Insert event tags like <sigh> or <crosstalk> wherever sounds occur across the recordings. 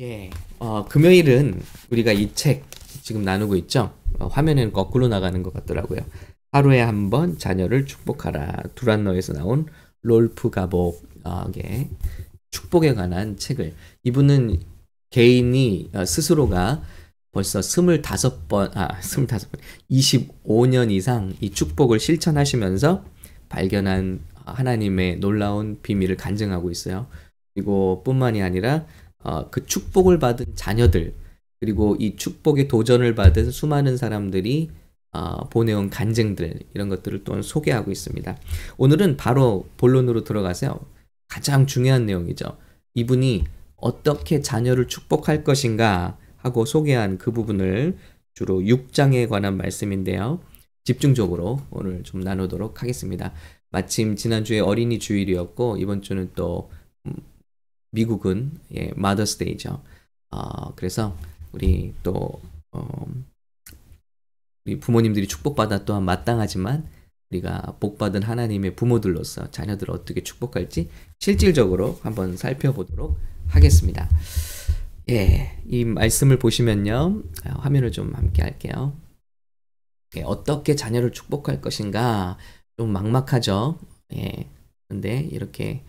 예, 어, 금요일은 우리가 이 책 지금 나누고 있죠. 어, 화면에는 거꾸로 나가는 것 같더라고요. 하루에 한 번 자녀를 축복하라. 두란노에서 나온 롤프 가복의 축복에 관한 책을 이분은 개인이 어, 스스로가 벌써 25번, 아, 25번, 25년 이상 이 축복을 실천하시면서 발견한 하나님의 놀라운 비밀을 간증하고 있어요. 그리고 뿐만이 아니라 어, 그 축복을 받은 자녀들, 그리고 이 축복의 도전을 받은 수많은 사람들이 어, 보내온 간증들, 이런 것들을 또 소개하고 있습니다. 오늘은 바로 본론으로 들어가세요. 가장 중요한 내용이죠. 이분이 어떻게 자녀를 축복할 것인가 하고 소개한 그 부분을 주로 6장에 관한 말씀인데요. 집중적으로 오늘 좀 나누도록 하겠습니다. 마침 지난주에 어린이 주일이었고 이번 주는 또 음, 미국은 예, 마더스 데이죠. 어, 그래서 우리 또 어, 우리 부모님들이 축복받아 또한 마땅하지만 우리가 복받은 하나님의 부모들로서 자녀들을 어떻게 축복할지 실질적으로 한번 살펴보도록 하겠습니다. 예, 이 말씀을 보시면요. 화면을 좀 함께 할게요. 예, 어떻게 자녀를 축복할 것인가 좀 막막하죠. 예. 근데 이렇게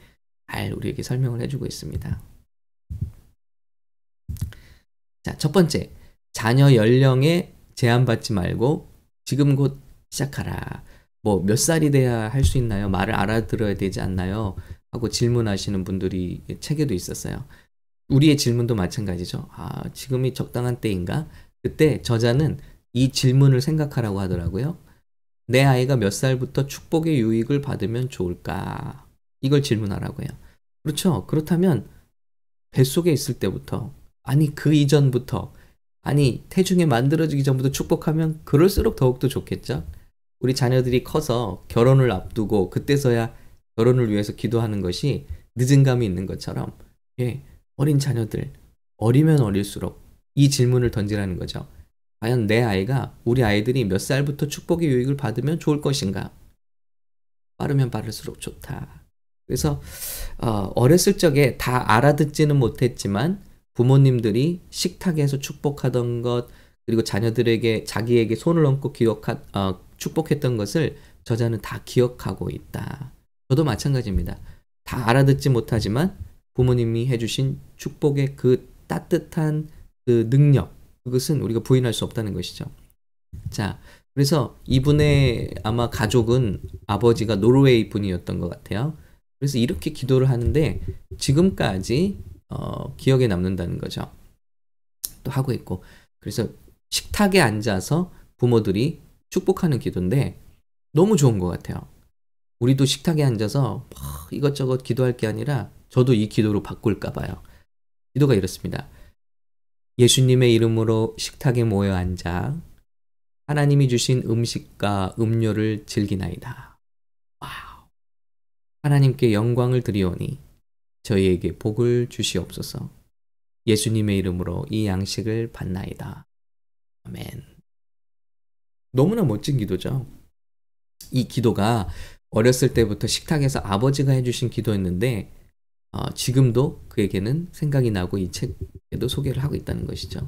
잘 우리에게 설명을 해주고 있습니다. 자, 첫 번째. 자녀 연령에 제한받지 말고 지금 곧 시작하라. 뭐 몇 살이 돼야 할 수 있나요? 말을 알아들어야 되지 않나요? 하고 질문하시는 분들이 책에도 있었어요. 우리의 질문도 마찬가지죠. 아, 지금이 적당한 때인가? 그때 저자는 이 질문을 생각하라고 하더라고요. 내 아이가 몇 살부터 축복의 유익을 받으면 좋을까? 이걸 질문하라고요. 그렇죠. 그렇다면 뱃속에 있을 때부터 아니 그 이전부터 아니 태중에 만들어지기 전부터 축복하면 그럴수록 더욱더 좋겠죠. 우리 자녀들이 커서 결혼을 앞두고 그때서야 결혼을 위해서 기도하는 것이 늦은 감이 있는 것처럼 예, 어린 자녀들 어리면 어릴수록 이 질문을 던지라는 거죠. 과연 내 아이가 우리 아이들이 몇 살부터 축복의 유익을 받으면 좋을 것인가? 빠르면 빠를수록 좋다. 그래서 어, 어렸을 적에 다 알아듣지는 못했지만 부모님들이 식탁에서 축복하던 것 그리고 자녀들에게 자기에게 손을 얹고 기억하 어, 축복했던 것을 저자는 다 기억하고 있다. 저도 마찬가지입니다. 다 알아듣지 못하지만 부모님이 해주신 축복의 그 따뜻한 그 능력 그것은 우리가 부인할 수 없다는 것이죠. 자, 그래서 이분의 아마 가족은 아버지가 노르웨이 분이었던 것 같아요. 그래서 이렇게 기도를 하는데 지금까지 어, 기억에 남는다는 거죠. 또 하고 있고 그래서 식탁에 앉아서 부모들이 축복하는 기도인데 너무 좋은 것 같아요. 우리도 식탁에 앉아서 이것저것 기도할 게 아니라 저도 이 기도로 바꿀까 봐요. 기도가 이렇습니다. 예수님의 이름으로 식탁에 모여 앉아 하나님이 주신 음식과 음료를 즐기나이다. 하나님께 영광을 드리오니 저희에게 복을 주시옵소서. 예수님의 이름으로 이 양식을 받나이다. 아멘. 너무나 멋진 기도죠. 이 기도가 어렸을 때부터 식탁에서 아버지가 해주신 기도였는데 어, 지금도 그에게는 생각이 나고 이 책에도 소개를 하고 있다는 것이죠.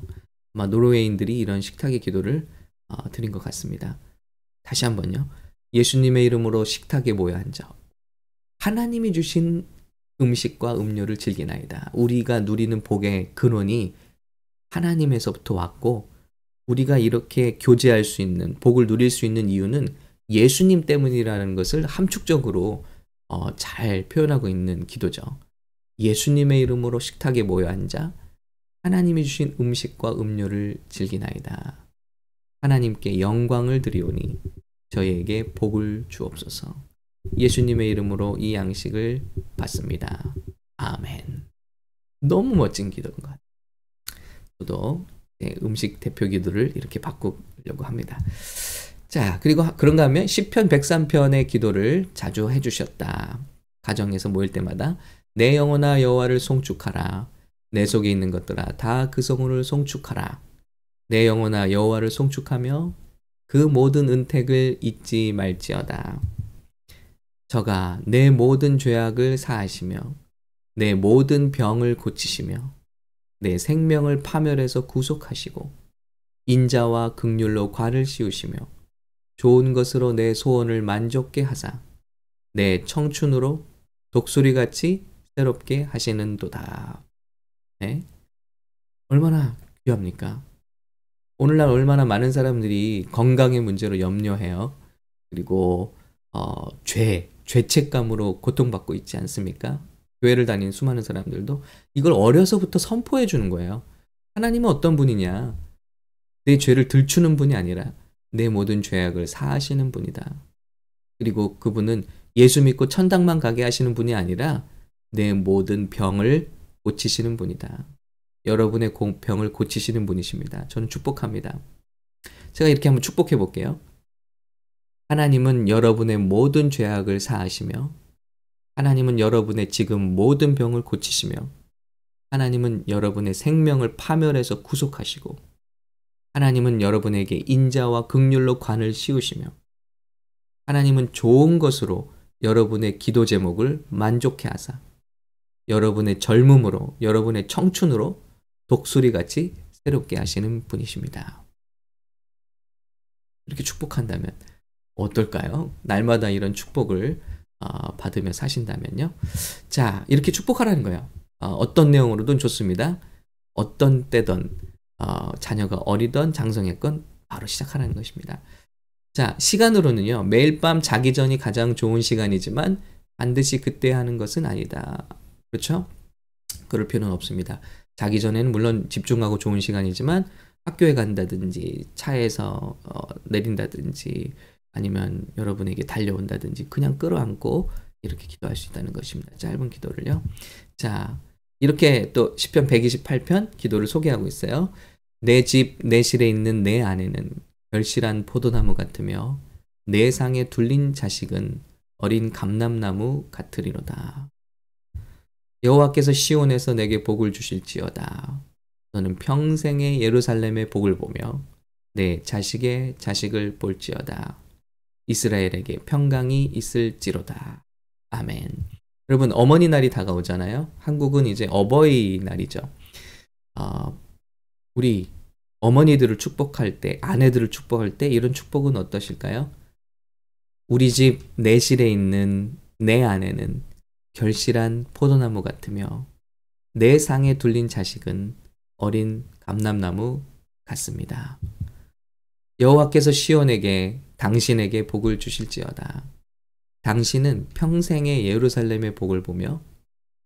아마 노르웨이인들이 이런 식탁의 기도를 어, 드린 것 같습니다. 다시 한번요. 예수님의 이름으로 식탁에 모여 앉아 하나님이 주신 음식과 음료를 즐기나이다. 우리가 누리는 복의 근원이 하나님에서부터 왔고 우리가 이렇게 교제할 수 있는 복을 누릴 수 있는 이유는 예수님 때문이라는 것을 함축적으로 어, 잘 표현하고 있는 기도죠. 예수님의 이름으로 식탁에 모여 앉아 하나님이 주신 음식과 음료를 즐기나이다. 하나님께 영광을 드리오니 저희에게 복을 주옵소서. 예수님의 이름으로 이 양식을 받습니다. 아멘. 너무 멋진 기도인 것 같아요. 저도 음식 대표 기도를 이렇게 바꾸려고 합니다. 자, 그리고 그런가 하면 10편 103편의 기도를 자주 해주셨다. 가정에서 모일 때마다 내 영혼아 여호와를 송축하라. 내 속에 있는 것들아 다 그 성호를 송축하라. 내 영혼아 여호와를 송축하며 그 모든 은택을 잊지 말지어다. 저가 내 모든 죄악을 사하시며 내 모든 병을 고치시며 내 생명을 파멸해서 구속하시고 인자와 극률로 관을 씌우시며 좋은 것으로 내 소원을 만족게 하사 내 청춘으로 독수리같이 새롭게 하시는도다. 네? 얼마나 귀합니까? 오늘날 얼마나 많은 사람들이 건강의 문제로 염려해요. 그리고 어, 죄, 죄책감으로 고통받고 있지 않습니까? 교회를 다니는 수많은 사람들도 이걸 어려서부터 선포해 주는 거예요. 하나님은 어떤 분이냐? 내 죄를 들추는 분이 아니라 내 모든 죄악을 사하시는 분이다. 그리고 그분은 예수 믿고 천당만 가게 하시는 분이 아니라 내 모든 병을 고치시는 분이다. 여러분의 병을 고치시는 분이십니다. 저는 축복합니다. 제가 이렇게 한번 축복해 볼게요. 하나님은 여러분의 모든 죄악을 사하시며 하나님은 여러분의 지금 모든 병을 고치시며 하나님은 여러분의 생명을 파멸해서 구속하시고 하나님은 여러분에게 인자와 극률로 관을 씌우시며 하나님은 좋은 것으로 여러분의 기도 제목을 만족해 하사 여러분의 젊음으로 여러분의 청춘으로 독수리같이 새롭게 하시는 분이십니다. 이렇게 축복한다면 어떨까요? 날마다 이런 축복을 어, 받으며 사신다면요. 자, 이렇게 축복하라는 거예요. 어, 떤 내용으로든 좋습니다. 어떤 때든 어, 자녀가 어리던 장성했건 바로 시작하라는 것입니다. 자, 시간으로는요. 매일 밤 자기 전이 가장 좋은 시간이지만 반드시 그때 하는 것은 아니다. 그렇죠? 그럴 필요는 없습니다. 자기 전에는 물론 집중하고 좋은 시간이지만 학교에 간다든지 차에서 어, 내린다든지 아니면 여러분에게 달려온다든지 그냥 끌어안고 이렇게 기도할 수 있다는 것입니다. 짧은 기도를요. 자, 이렇게 또 시편 128편 기도를 소개하고 있어요. 내 집, 내 실에 있는 내 아내는 결실한 포도나무 같으며 내 상에 둘린 자식은 어린 감람나무 같으리로다. 여호와께서 시온에서 내게 복을 주실지어다. 너는 평생의 예루살렘의 복을 보며 내 자식의 자식을 볼지어다. 이스라엘에게 평강이 있을지로다. 아멘. 여러분 어머니 날이 다가오잖아요. 한국은 이제 어버이 날이죠. 어, 우리 어머니들을 축복할 때, 아내들을 축복할 때 이런 축복은 어떠실까요? 우리 집 내실에 있는 내 아내는 결실한 포도나무 같으며 내 상에 둘린 자식은 어린 감람나무 같습니다. 여호와께서 시온에게 당신에게 복을 주실지어다. 당신은 평생의 예루살렘의 복을 보며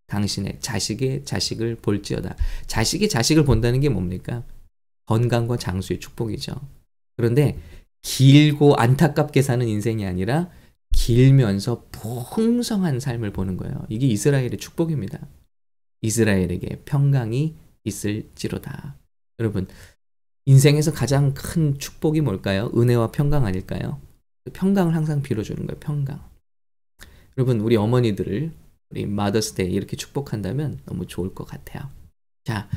당신의 자식의 자식을 볼지어다. 자식이 자식을 본다는 게 뭡니까? 건강과 장수의 축복이죠. 그런데 길고 안타깝게 사는 인생이 아니라 길면서 풍성한 삶을 보는 거예요. 이게 이스라엘의 축복입니다. 이스라엘에게 평강이 있을지로다. 여러분, 인생에서 가장 큰 축복이 뭘까요? 은혜와 평강 아닐까요? 평강을 항상 빌어주는 거예요. 평강. 여러분, 우리 어머니들을 우리 마더스데이 이렇게 축복한다면 너무 좋을 것 같아요. 자,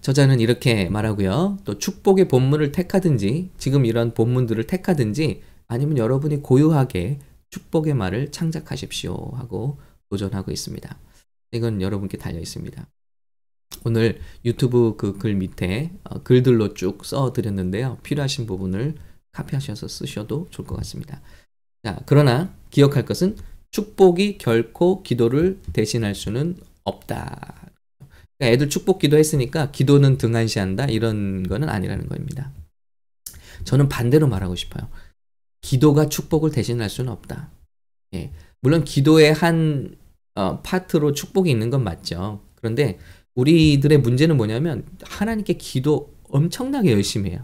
저자는 이렇게 말하고요. 또 축복의 본문을 택하든지 지금 이런 본문들을 택하든지 아니면 여러분이 고유하게 축복의 말을 창작하십시오 하고 도전하고 있습니다. 이건 여러분께 달려 있습니다. 오늘 유튜브 그 글 밑에 어, 글들로 쭉 써 드렸는데요. 필요하신 부분을 카피하셔서 쓰셔도 좋을 것 같습니다. 자, 그러나 기억할 것은 축복이 결코 기도를 대신할 수는 없다. 그러니까 애들 축복 기도했으니까 기도는 등한시한다 이런 거는 아니라는 겁니다. 저는 반대로 말하고 싶어요. 기도가 축복을 대신할 수는 없다. 예. 물론 기도의 한 어, 파트로 축복이 있는 건 맞죠. 그런데 우리들의 문제는 뭐냐면 하나님께 기도 엄청나게 열심히 해요.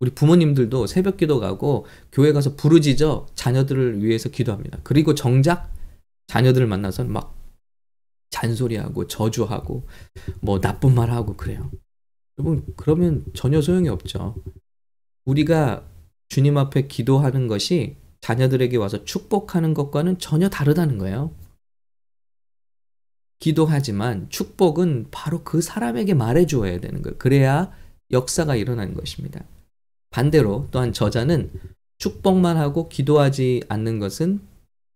우리 부모님들도 새벽 기도 가고 교회 가서 부르짖어 자녀들을 위해서 기도합니다. 그리고 정작 자녀들을 만나서 막 잔소리하고 저주하고 뭐 나쁜 말 하고 그래요. 여러분 그러면 전혀 소용이 없죠. 우리가 주님 앞에 기도하는 것이 자녀들에게 와서 축복하는 것과는 전혀 다르다는 거예요. 기도하지만 축복은 바로 그 사람에게 말해 주어야 되는 거예요. 그래야 역사가 일어나는 것입니다. 반대로 또한 저자는 축복만 하고 기도하지 않는 것은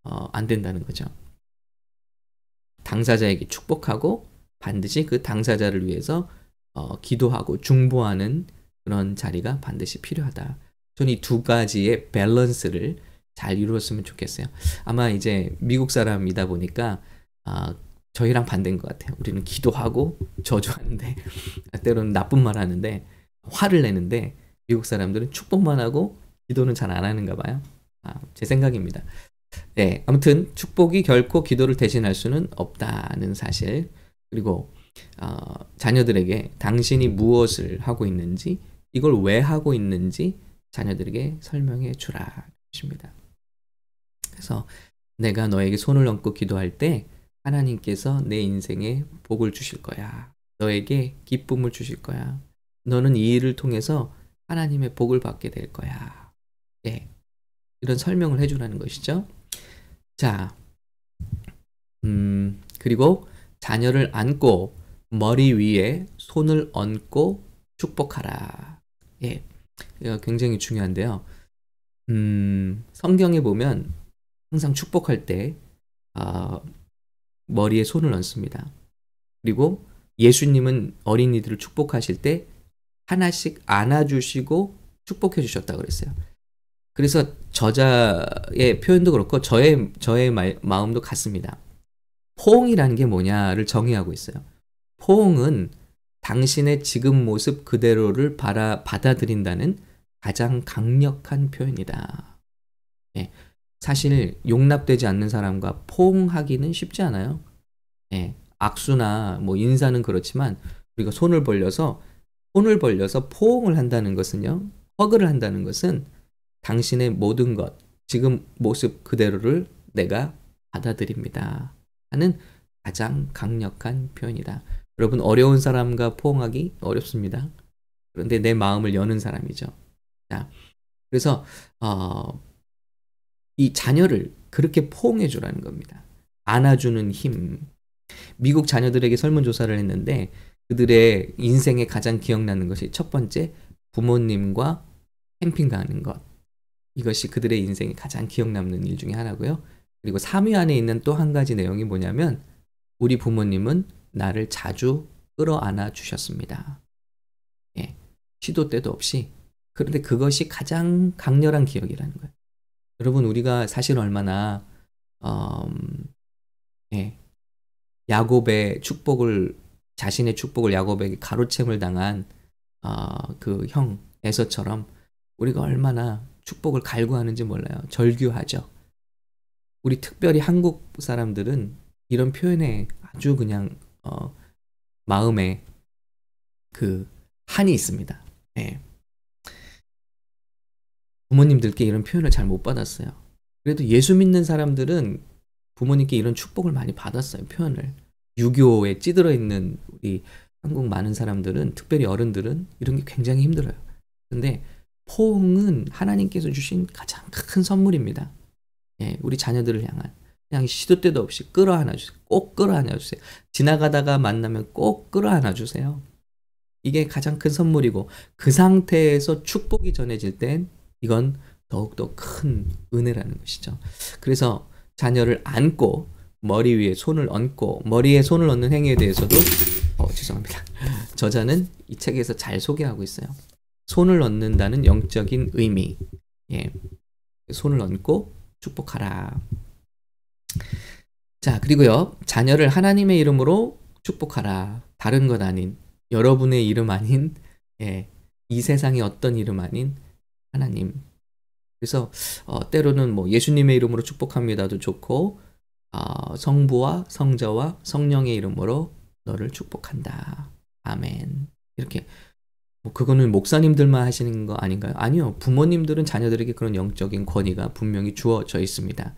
어, 안 된다는 거죠. 당사자에게 축복하고 반드시 그 당사자를 위해서 어, 기도하고 중보하는 그런 자리가 반드시 필요하다. 저는 이 두 가지의 밸런스를 잘 이루었으면 좋겠어요. 아마 이제 미국 사람이다 보니까 아, 저희랑 반대인 것 같아요. 우리는 기도하고 저주하는데 <laughs> 때로는 나쁜 말 하는데 화를 내는데 미국 사람들은 축복만 하고 기도는 잘 안 하는가 봐요. 아, 제 생각입니다. 네, 아무튼 축복이 결코 기도를 대신할 수는 없다는 사실. 그리고 어, 자녀들에게 당신이 무엇을 하고 있는지 이걸 왜 하고 있는지 자녀들에게 설명해 주라 것입니다. 그래서 내가 너에게 손을 얹고 기도할 때 하나님께서 내 인생에 복을 주실 거야. 너에게 기쁨을 주실 거야. 너는 이 일을 통해서 하나님의 복을 받게 될 거야. 예. 이런 설명을 해주라는 것이죠. 자, 음, 그리고 자녀를 안고 머리 위에 손을 얹고 축복하라. 예. 이거 굉장히 중요한데요. 음, 성경에 보면 항상 축복할 때, 어, 머리에 손을 얹습니다. 그리고 예수님은 어린이들을 축복하실 때 하나씩 안아주시고 축복해 주셨다고 그랬어요. 그래서 저자의 표현도 그렇고 저의 저의 말, 마음도 같습니다. 포옹이라는 게 뭐냐를 정의하고 있어요. 포옹은 당신의 지금 모습 그대로를 바라, 받아들인다는 가장 강력한 표현이다. 예, 사실 용납되지 않는 사람과 포옹하기는 쉽지 않아요. 예, 악수나 뭐 인사는 그렇지만 우리가 손을 벌려서 손을 벌려서 포옹을 한다는 것은요. 허그를 한다는 것은 당신의 모든 것, 지금 모습 그대로를 내가 받아들입니다. 하는 가장 강력한 표현이다. 여러분 어려운 사람과 포옹하기 어렵습니다. 그런데 내 마음을 여는 사람이죠. 자, 그래서 어, 이 자녀를 그렇게 포옹해 주라는 겁니다. 안아주는 힘. 미국 자녀들에게 설문조사를 했는데 그들의 인생에 가장 기억나는 것이 첫 번째 부모님과 캠핑 가는 것. 이것이 그들의 인생에 가장 기억 남는 일 중에 하나고요. 그리고 3위 안에 있는 또 한 가지 내용이 뭐냐면 우리 부모님은 나를 자주 끌어안아 주셨습니다. 예, 시도 때도 없이. 그런데 그것이 가장 강렬한 기억이라는 거예요. 여러분 우리가 사실 얼마나 음, 예, 야곱의 축복을 자신의 축복을 야곱에게 가로챔을 당한 어, 그형 에서처럼 우리가 얼마나 축복을 갈구하는지 몰라요. 절규하죠. 우리 특별히 한국 사람들은 이런 표현에 아주 그냥 어, 마음에 그 한이 있습니다. 네. 부모님들께 이런 표현을 잘 못 받았어요. 그래도 예수 믿는 사람들은 부모님께 이런 축복을 많이 받았어요. 표현을. 유교에 찌들어 있는 우리 한국 많은 사람들은 특별히 어른들은 이런 게 굉장히 힘들어요. 근데 포옹은 하나님께서 주신 가장 큰 선물입니다. 예, 우리 자녀들을 향한 그냥 시도 때도 없이 끌어안아 주세요. 꼭 끌어안아 주세요. 지나가다가 만나면 꼭 끌어안아 주세요. 이게 가장 큰 선물이고 그 상태에서 축복이 전해질 땐 이건 더욱더 큰 은혜라는 것이죠. 그래서 자녀를 안고 머리 위에 손을 얹고 머리에 손을 얹는 행위에 대해서도 어, 죄송합니다. <laughs> 저자는 이 책에서 잘 소개하고 있어요. 손을 얹는다는 영적인 의미. 예. 손을 얹고 축복하라. 자, 그리고요. 자녀를 하나님의 이름으로 축복하라. 다른 것 아닌 여러분의 이름 아닌 예. 이 세상의 어떤 이름 아닌 하나님. 그래서 어, 때로는 뭐 예수님의 이름으로 축복합니다도 좋고 어, 성부와 성자와 성령의 이름으로 너를 축복한다. 아멘. 이렇게 뭐 그거는 목사님들만 하시는 거 아닌가요? 아니요. 부모님들은 자녀들에게 그런 영적인 권위가 분명히 주어져 있습니다.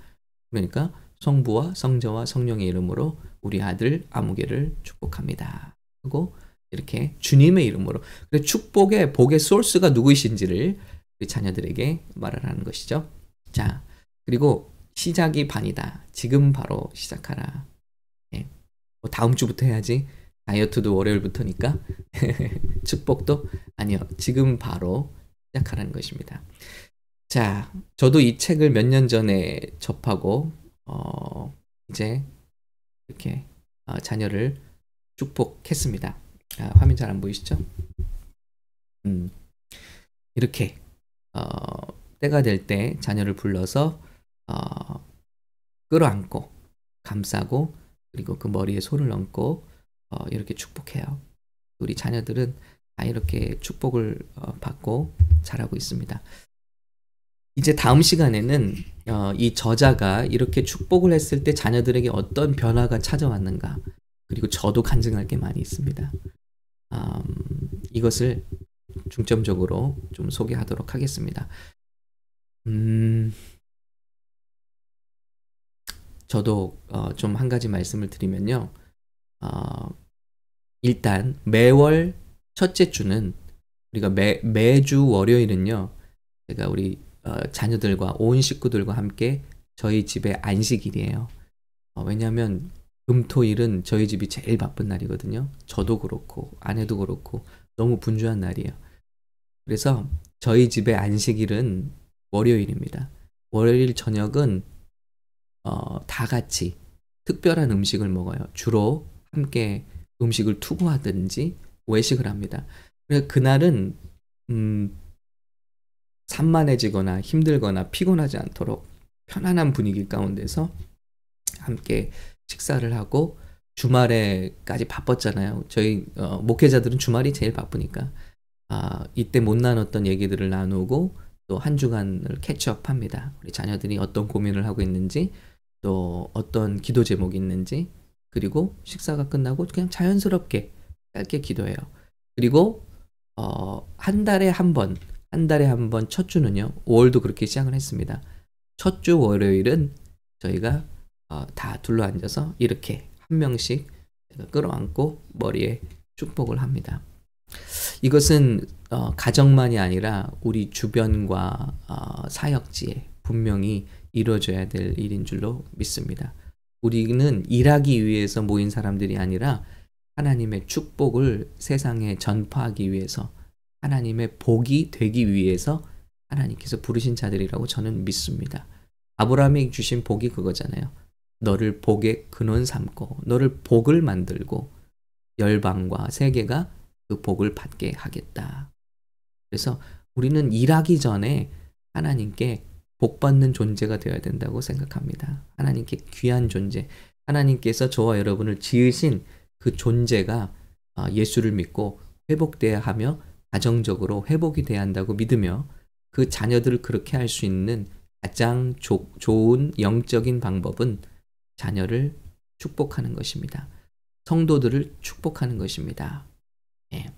그러니까 성부와 성자와 성령의 이름으로 우리 아들 아무개를 축복합니다. 하고 이렇게 주님의 이름으로 축복의 복의 소스가 누구이신지를 우리 자녀들에게 말을 하는 것이죠. 자, 그리고 시작이 반이다. 지금 바로 시작하라. 예. 뭐 다음 주부터 해야지. 다이어트도 월요일부터니까. <laughs> 축복도 아니요. 지금 바로 시작하라는 것입니다. 자, 저도 이 책을 몇 년 전에 접하고 어, 이제 이렇게 어, 자녀를 축복했습니다. 아, 화면 잘 안 보이시죠? 음, 이렇게 어, 때가 될 때 자녀를 불러서 어, 끌어안고 감싸고 그리고 그 머리에 손을 얹고 어, 이렇게 축복해요. 우리 자녀들은 다 이렇게 축복을 어, 받고 자라고 있습니다. 이제 다음 시간에는 어, 이 저자가 이렇게 축복을 했을 때 자녀들에게 어떤 변화가 찾아왔는가 그리고 저도 간증할 게 많이 있습니다. 음, 이것을 중점적으로 좀 소개하도록 하겠습니다. 음, 저도 어, 좀 한 가지 말씀을 드리면요. 어, 일단 매월 첫째 주는 우리가 매, 매주 월요일은요. 제가 우리 어, 자녀들과 온 식구들과 함께 저희 집의 안식일이에요. 어, 왜냐하면 금토일은 저희 집이 제일 바쁜 날이거든요. 저도 그렇고 아내도 그렇고 너무 분주한 날이에요. 그래서 저희 집의 안식일은 월요일입니다. 월요일 저녁은 어, 다 같이 특별한 음식을 먹어요. 주로 함께 음식을 투고하든지 외식을 합니다. 그래서 그날은 음, 산만해지거나 힘들거나 피곤하지 않도록 편안한 분위기 가운데서 함께 식사를 하고 주말에까지 바빴잖아요. 저희 어, 목회자들은 주말이 제일 바쁘니까 아, 이때 못 나눴던 얘기들을 나누고 또 한 주간을 캐치업합니다. 우리 자녀들이 어떤 고민을 하고 있는지 또 어떤 기도 제목이 있는지 그리고 식사가 끝나고 그냥 자연스럽게 짧게 기도해요. 그리고 어, 한 달에 한 번, 한 달에 한 번 첫 주는요. 5월도 그렇게 시작을 했습니다. 첫 주 월요일은 저희가 어, 다 둘러 앉아서 이렇게 한 명씩 끌어안고 머리에 축복을 합니다. 이것은 어, 가정만이 아니라 우리 주변과 어, 사역지에 분명히 이루어져야 될 일인 줄로 믿습니다. 우리는 일하기 위해서 모인 사람들이 아니라 하나님의 축복을 세상에 전파하기 위해서 하나님의 복이 되기 위해서 하나님께서 부르신 자들이라고 저는 믿습니다. 아브라함에게 주신 복이 그거잖아요. 너를 복의 근원 삼고 너를 복을 만들고 열방과 세계가 그 복을 받게 하겠다. 그래서 우리는 일하기 전에 하나님께 복 받는 존재가 되어야 된다고 생각합니다. 하나님께 귀한 존재, 하나님께서 저와 여러분을 지으신 그 존재가 아, 예수를 믿고 회복돼야 하며 가정적으로 회복이 돼야 한다고 믿으며 그 자녀들을 그렇게 할 수 있는 가장 조, 좋은 영적인 방법은 자녀를 축복하는 것입니다. 성도들을 축복하는 것입니다. 예.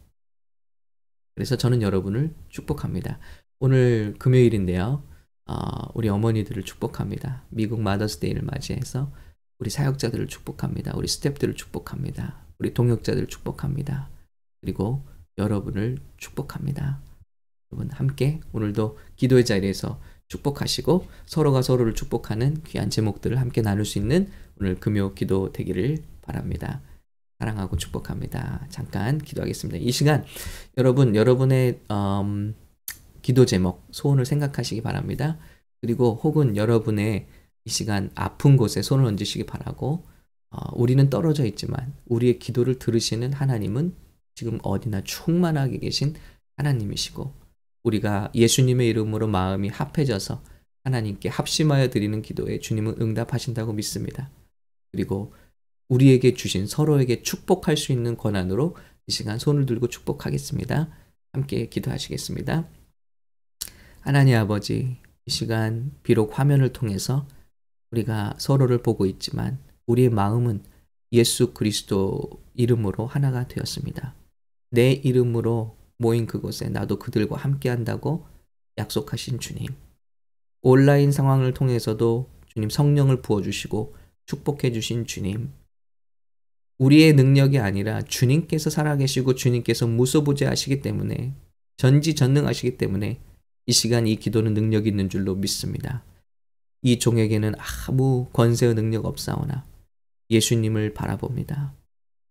그래서 저는 여러분을 축복합니다. 오늘 금요일인데요. 어, 우리 어머니들을 축복합니다. 미국 마더스데이를 맞이해서 우리 사역자들을 축복합니다. 우리 스탭들을 축복합니다. 우리 동역자들을 축복합니다. 그리고 여러분을 축복합니다. 여러분 함께 오늘도 기도의 자리에서 축복하시고 서로가 서로를 축복하는 귀한 제목들을 함께 나눌 수 있는 오늘 금요 기도 되기를 바랍니다. 사랑하고 축복합니다. 잠깐 기도하겠습니다. 이 시간 여러분 여러분의 음, 기도 제목 소원을 생각하시기 바랍니다. 그리고 혹은 여러분의 이 시간 아픈 곳에 손을 얹으시기 바라고 어, 우리는 떨어져 있지만 우리의 기도를 들으시는 하나님은 지금 어디나 충만하게 계신 하나님이시고 우리가 예수님의 이름으로 마음이 합해져서 하나님께 합심하여 드리는 기도에 주님은 응답하신다고 믿습니다. 그리고 우리에게 주신 서로에게 축복할 수 있는 권한으로 이 시간 손을 들고 축복하겠습니다. 함께 기도하시겠습니다. 하나님 아버지, 이 시간 비록 화면을 통해서 우리가 서로를 보고 있지만 우리의 마음은 예수 그리스도 이름으로 하나가 되었습니다. 내 이름으로 모인 그곳에 나도 그들과 함께 한다고 약속하신 주님. 온라인 상황을 통해서도 주님 성령을 부어주시고 축복해 주신 주님. 우리의 능력이 아니라 주님께서 살아계시고 주님께서 무소부재하시기 때문에 전지전능하시기 때문에 이 시간 이 기도는 능력 있는 줄로 믿습니다. 이 종에게는 아무 권세의 능력 없사오나 예수님을 바라봅니다.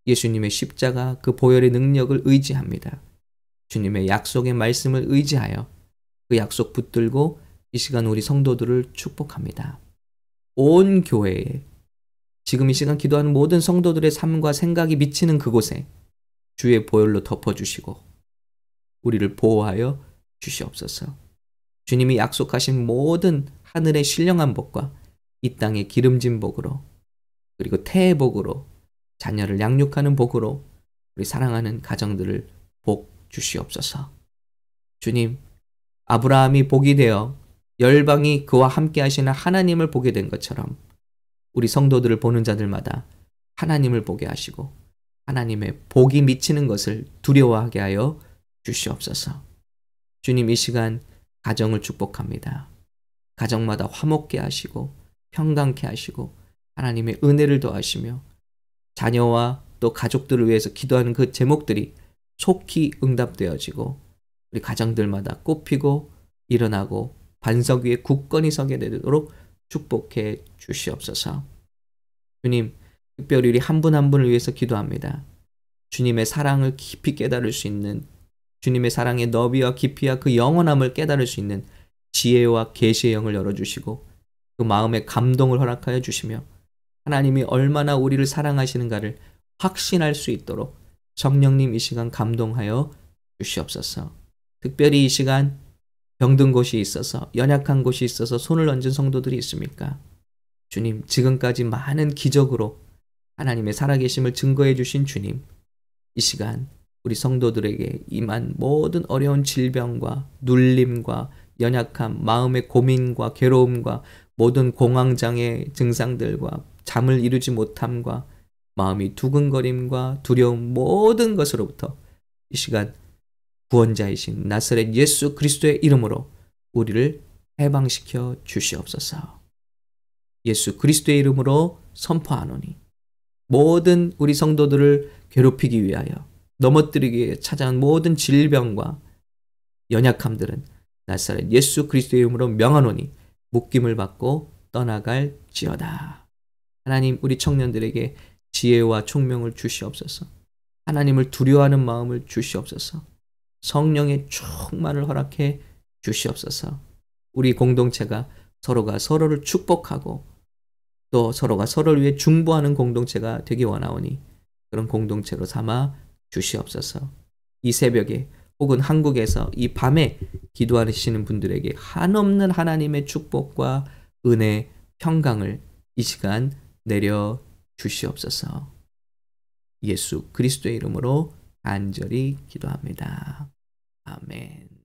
예수님의 십자가 그 보혈의 능력을 의지합니다. 주님의 약속의 말씀을 의지하여 그 약속 붙들고 이 시간 우리 성도들을 축복합니다. 온 교회에 지금 이 시간 기도하는 모든 성도들의 삶과 생각이 미치는 그곳에 주의 보혈로 덮어주시고 우리를 보호하여 주시옵소서. 주님이 약속하신 모든 하늘의 신령한 복과 이 땅의 기름진 복으로 그리고 태의 복으로 자녀를 양육하는 복으로 우리 사랑하는 가정들을 복 주시옵소서. 주님, 아브라함이 복이 되어 열방이 그와 함께 하시는 하나님을 보게 된 것처럼 우리 성도들을 보는 자들마다 하나님을 보게 하시고 하나님의 복이 미치는 것을 두려워하게 하여 주시옵소서. 주님 이 시간 가정을 축복합니다. 가정마다 화목게 하시고 평강케 하시고 하나님의 은혜를 더하시며 자녀와 또 가족들을 위해서 기도하는 그 제목들이 속히 응답되어지고 우리 가정들마다 꽃피고 일어나고 반석 위에 굳건히 서게 되도록 축복해 주시옵소서. 주님, 특별히 우리 한 분 한 분을 위해서 기도합니다. 주님의 사랑을 깊이 깨달을 수 있는 주님의 사랑의 너비와 깊이와 그 영원함을 깨달을 수 있는 지혜와 계시의 영을 열어주시고 그 마음의 감동을 허락하여 주시며 하나님이 얼마나 우리를 사랑하시는가를 확신할 수 있도록 성령님 이 시간 감동하여 주시옵소서. 특별히 이 시간 병든 곳이 있어서 연약한 곳이 있어서 손을 얹은 성도들이 있습니까? 주님, 지금까지 많은 기적으로 하나님의 살아계심을 증거해 주신 주님, 이 시간 우리 성도들에게 임한 모든 어려운 질병과 눌림과 연약함, 마음의 고민과 괴로움과 모든 공황장애 증상들과 잠을 이루지 못함과 마음이 두근거림과 두려움 모든 것으로부터 이 시간 구원자이신 나사렛 예수 그리스도의 이름으로 우리를 해방시켜 주시옵소서. 예수 그리스도의 이름으로 선포하노니 모든 우리 성도들을 괴롭히기 위하여 넘어뜨리기 위해 찾아온 모든 질병과 연약함들은 나사렛 예수 그리스도의 이름으로 명하노니 묶임을 받고 떠나갈지어다. 하나님 우리 청년들에게 지혜와 총명을 주시옵소서. 하나님을 두려워하는 마음을 주시옵소서. 성령의 충만을 허락해 주시옵소서. 우리 공동체가 서로가 서로를 축복하고 또 서로가 서로를 위해 중보하는 공동체가 되기 원하오니 그런 공동체로 삼아 주시옵소서. 이 새벽에 혹은 한국에서 이 밤에 기도하시는 분들에게 한없는 하나님의 축복과 은혜, 평강을 이 시간 내려 주시옵소서. 예수 그리스도의 이름으로 간절히 기도합니다. 아멘.